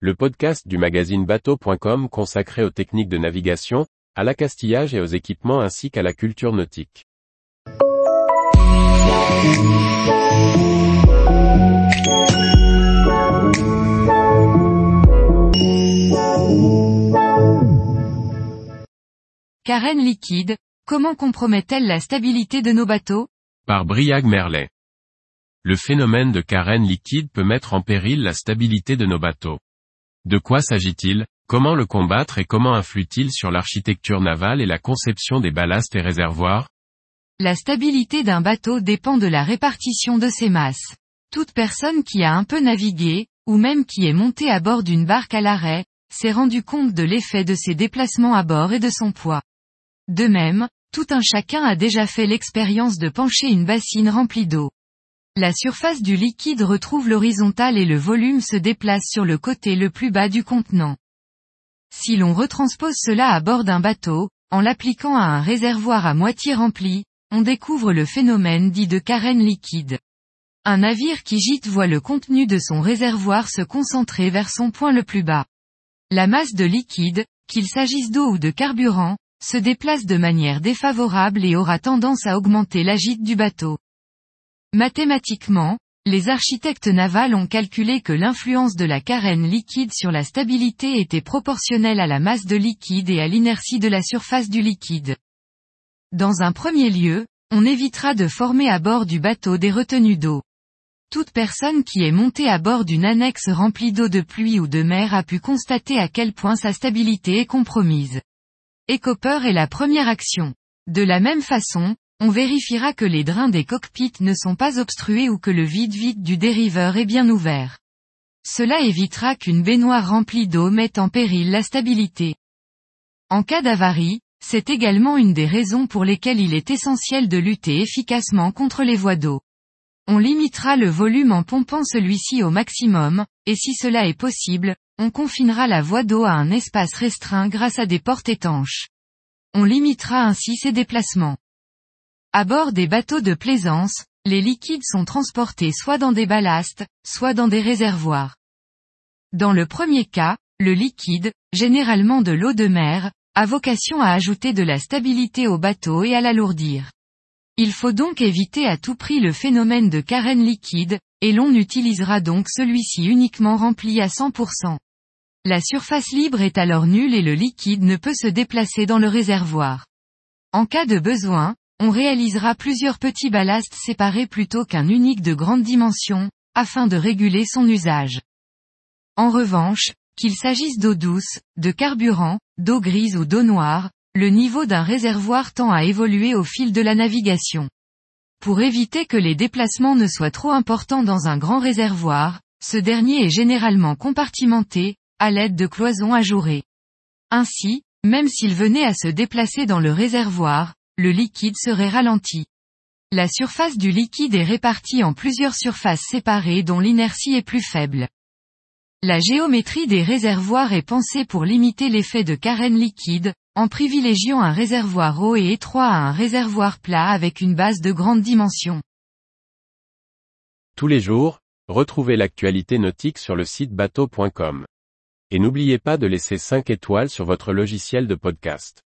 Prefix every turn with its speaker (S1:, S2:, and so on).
S1: le podcast du magazine bateau.com consacré aux techniques de navigation, à l'accastillage et aux équipements ainsi qu'à la culture nautique.
S2: Carène liquide, comment compromet-elle la stabilité de nos bateaux?
S1: Par Briag Merlet. Le phénomène de carène liquide peut mettre en péril la stabilité de nos bateaux. De quoi s'agit-il? Comment le combattre et comment influe-t-il sur l'architecture navale et la conception des ballasts et réservoirs?
S2: La stabilité d'un bateau dépend de la répartition de ses masses. Toute personne qui a un peu navigué, ou même qui est montée à bord d'une barque à l'arrêt, s'est rendu compte de l'effet de ses déplacements à bord et de son poids. De même, tout un chacun a déjà fait l'expérience de pencher une bassine remplie d'eau. La surface du liquide retrouve l'horizontale et le volume se déplace sur le côté le plus bas du contenant. Si l'on retranspose cela à bord d'un bateau, en l'appliquant à un réservoir à moitié rempli, on découvre le phénomène dit de carène liquide. Un navire qui gîte voit le contenu de son réservoir se concentrer vers son point le plus bas. La masse de liquide, qu'il s'agisse d'eau ou de carburant, se déplace de manière défavorable et aura tendance à augmenter l'agite du bateau. Mathématiquement, les architectes navals ont calculé que l'influence de la carène liquide sur la stabilité était proportionnelle à la masse de liquide et à l'inertie de la surface du liquide. Dans un premier lieu, on évitera de former à bord du bateau des retenues d'eau. Toute personne qui est montée à bord d'une annexe remplie d'eau de pluie ou de mer a pu constater à quel point sa stabilité est compromise. Écopeur est la première action. De la même façon, on vérifiera que les drains des cockpits ne sont pas obstrués ou que le vide-vide du dériveur est bien ouvert. Cela évitera qu'une baignoire remplie d'eau mette en péril la stabilité. En cas d'avarie, c'est également une des raisons pour lesquelles il est essentiel de lutter efficacement contre les voies d'eau. On limitera le volume en pompant celui-ci au maximum, et si cela est possible, on confinera la voie d'eau à un espace restreint grâce à des portes étanches. On limitera ainsi ses déplacements. À bord des bateaux de plaisance, les liquides sont transportés soit dans des ballasts, soit dans des réservoirs. Dans le premier cas, le liquide, généralement de l'eau de mer, a vocation à ajouter de la stabilité au bateau et à l'alourdir. Il faut donc éviter à tout prix le phénomène de carène liquide, et l'on utilisera donc celui-ci uniquement rempli à 100%. La surface libre est alors nulle et le liquide ne peut se déplacer dans le réservoir. En cas de besoin, on réalisera plusieurs petits ballasts séparés plutôt qu'un unique de grande dimension, afin de réguler son usage. En revanche, qu'il s'agisse d'eau douce, de carburant, d'eau grise ou d'eau noire, le niveau d'un réservoir tend à évoluer au fil de la navigation. Pour éviter que les déplacements ne soient trop importants dans un grand réservoir, ce dernier est généralement compartimenté, à l'aide de cloisons ajourées. Ainsi, même s'il venait à se déplacer dans le réservoir, le liquide serait ralenti. La surface du liquide est répartie en plusieurs surfaces séparées dont l'inertie est plus faible. La géométrie des réservoirs est pensée pour limiter l'effet de carène liquide, en privilégiant un réservoir haut et étroit à un réservoir plat avec une base de grande dimension.
S1: Tous les jours, retrouvez l'actualité nautique sur le site bateau.com. Et n'oubliez pas de laisser 5 étoiles sur votre logiciel de podcast.